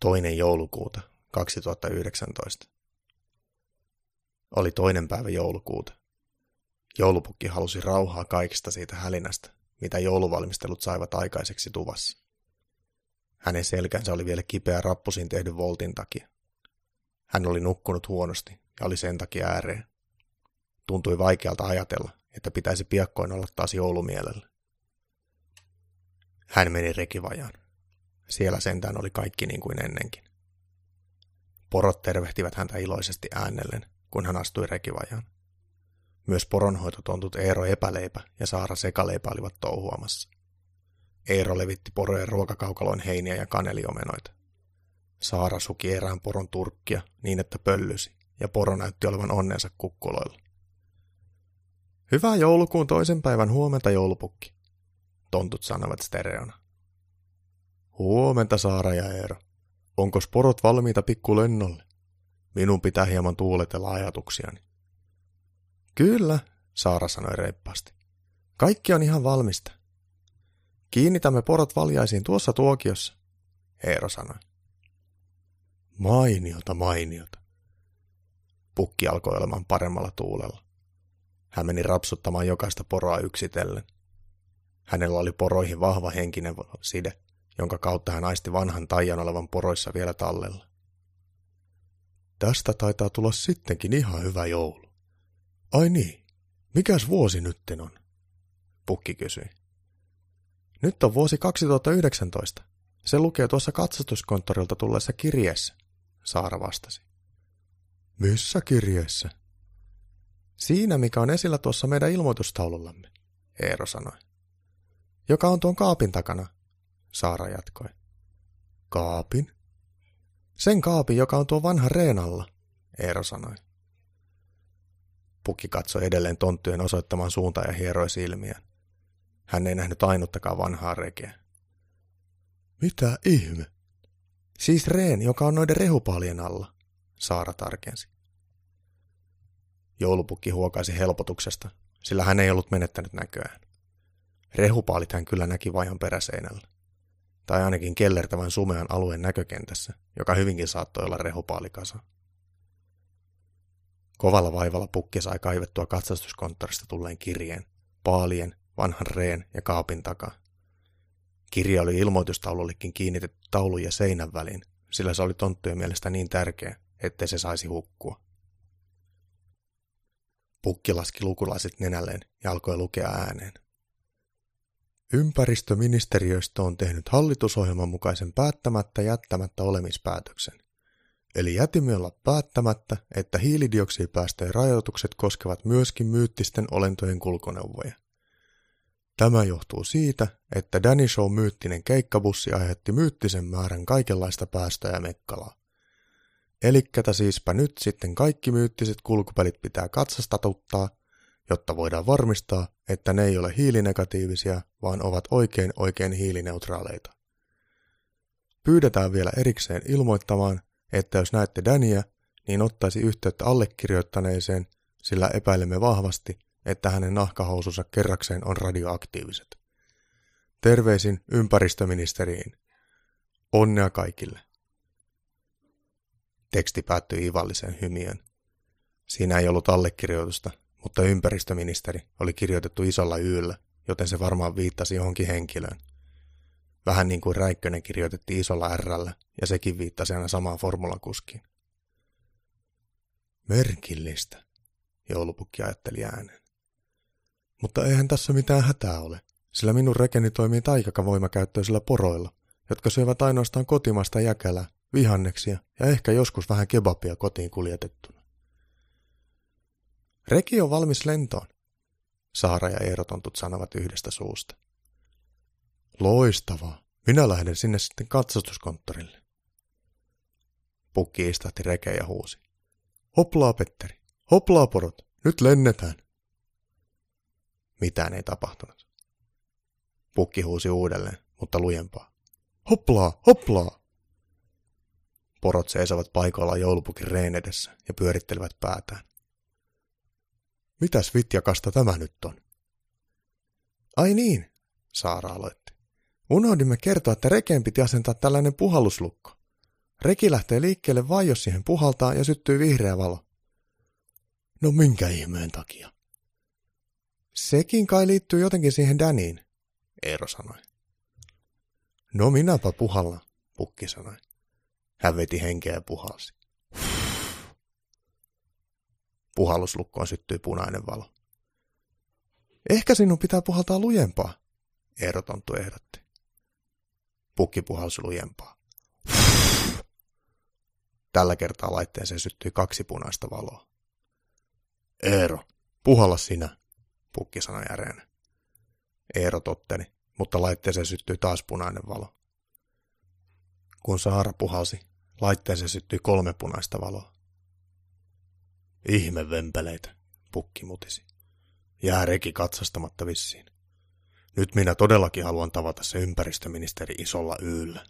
Toinen joulukuuta 2019. Oli toinen päivä joulukuuta. Joulupukki halusi rauhaa kaikista siitä hälinästä, mitä jouluvalmistelut saivat aikaiseksi tuvassa. Hänen selkänsä oli vielä kipeä rappusin tehdyn voltin takia. Hän oli nukkunut huonosti ja oli sen takia ääreen. Tuntui vaikealta ajatella, että pitäisi piakkoin olla taas joulumielellä. Hän meni rekivajaan. Siellä sentään oli kaikki niin kuin ennenkin. Porot tervehtivät häntä iloisesti äänellen, kun hän astui rekivajaan. Myös poronhoitotontut Eero Epäleipä ja Saara Sekaleipä olivat touhuamassa. Eero levitti porojen ruokakaukaloin heiniä ja kaneliomenoita. Saara suki erään poron turkkia niin, että pöllysi, ja poro näytti olevan onnensa kukkuloilla. Hyvää joulukuun toisen päivän huomenta, joulupukki, tontut sanovat stereona. Huomenta, Saara ja Eero. Onko porot valmiita pikkulennolle? Minun pitää hieman tuuletella ajatuksiani. Kyllä, Saara sanoi reippaasti. Kaikki on ihan valmista. Kiinnitämme porot valjaisiin tuossa tuokiossa, Eero sanoi. Mainiota, mainiota. Pukki alkoi olemaan paremmalla tuulella. Hän meni rapsuttamaan jokaista poroa yksitellen. Hänellä oli poroihin vahva henkinen side, jonka kautta hän aisti vanhan taian olevan poroissa vielä tallella. Tästä taitaa tulla sittenkin ihan hyvä joulu. Ai niin, mikäs vuosi nytten on? Pukki kysyi. Nyt on vuosi 2019. Se lukee tuossa katsastuskonttorilta tulleessa kirjeessä, Saara vastasi. Missä kirjeessä? Siinä, mikä on esillä tuossa meidän ilmoitustaulullamme, Eero sanoi. Joka on tuon kaapin takana, Saara jatkoi. Kaapin? Sen kaapin, joka on tuo vanha reenalla, Eero sanoi. Pukki katsoi edelleen tonttujen osoittamaan suuntaan ja hieroi silmiään. Hän ei nähnyt ainuttakaan vanhaa rekeä. Mitä ihme? Siis reen, joka on noiden rehupaalien alla, Saara tarkensi. Joulupukki huokaisi helpotuksesta, sillä hän ei ollut menettänyt näköään. Rehupaalit hän kyllä näki vajan peräseinällä. Tai ainakin kellertävän sumean alueen näkökentässä, joka hyvinkin saattoi olla rehupaalikasa. Kovalla vaivalla pukki sai kaivettua katsastuskonttorista tulleen kirjeen, paalien, vanhan reen ja kaapin takaa. Kirja oli ilmoitustaulullekin kiinnitetty taulun ja seinän väliin, sillä se oli tonttujen mielestä niin tärkeä, ettei se saisi hukkua. Pukki laski lukulaiset nenälleen ja alkoi lukea ääneen. Ympäristöministeriöstä on tehnyt hallitusohjelman mukaisen päättämättä jättämättä olemispäätöksen. Eli jätimme olla päättämättä, että hiilidioksidipäästöjen rajoitukset koskevat myöskin myyttisten olentojen kulkuneuvoja. Tämä johtuu siitä, että Danny Show myyttinen keikkabussi aiheutti myyttisen määrän kaikenlaista päästöjä ja mekkalaa. Elikkätä siispä nyt sitten kaikki myyttiset kulkupelit pitää katsastatuttaa, jotta voidaan varmistaa, että ne ei ole hiilinegatiivisia, vaan ovat oikein oikein hiilineutraaleita. Pyydetään vielä erikseen ilmoittamaan, että jos näette Dania, niin ottaisi yhteyttä allekirjoittaneeseen, sillä epäilemme vahvasti, että hänen nahkahousunsa kerrakseen on radioaktiiviset. Terveisin ympäristöministeriin. Onnea kaikille. Teksti päättyi ivalliseen hymiön. Siinä ei ollut allekirjoitusta, mutta ympäristöministeri oli kirjoitettu isolla yllä, joten se varmaan viittasi johonkin henkilöön. Vähän niin kuin Räikkönen kirjoitettiin isolla Rllä, ja sekin viittasi aina samaan formulakuskiin. Merkillistä, joulupukki ajatteli ääneen. Mutta eihän tässä mitään hätää ole, sillä minun rekeni toimii taikakavoimakäyttöisillä poroilla, jotka syövät ainoastaan kotimasta jäkälää, vihanneksia ja ehkä joskus vähän kebabia kotiin kuljetettuna. Reki on valmis lentoon, Saara ja Eerotontut sanovat yhdestä suusta. Loistavaa. Minä lähden sinne sitten katsastuskonttorille. Pukki istahti rekeen ja huusi. Hoplaa, Petteri. Hoplaa, porot. Nyt lennetään. Mitään ei tapahtunut. Pukki huusi uudelleen, mutta lujempaa. Hoplaa, hoplaa! Porot seisovat paikoillaan joulupukin reen edessä ja pyörittelevät päätään. Mitäs vitjakasta tämä nyt on? Ai niin, Saara aloitti. Unohdimme kertoa, että rekeen piti asentaa tällainen puhalluslukko. Reki lähtee liikkeelle vain, jos siihen puhaltaa ja syttyy vihreä valo. No minkä ihmeen takia? Sekin kai liittyy jotenkin siihen Daniin, Eero sanoi. No minäpä puhalla, pukki sanoi. Hän veti henkeä ja puhalsi. Puhalluslukkoon syttyi punainen valo. Ehkä sinun pitää puhaltaa lujempaa, Eero Tonttu ehdotti. Pukki puhalsi lujempaa. Tällä kertaa laitteeseen syttyi kaksi punaista valoa. Eero, puhalla sinä, pukki sanoi järeänä. Eero totteni, mutta laitteeseen syttyi taas punainen valo. Kun Saara puhalsi, laitteeseen syttyi kolme punaista valoa. Ihme vempeleitä, pukki mutisi. Jää reki katsastamatta vissiin. Nyt minä todellakin haluan tavata se ympäristöministeri isolla yllä.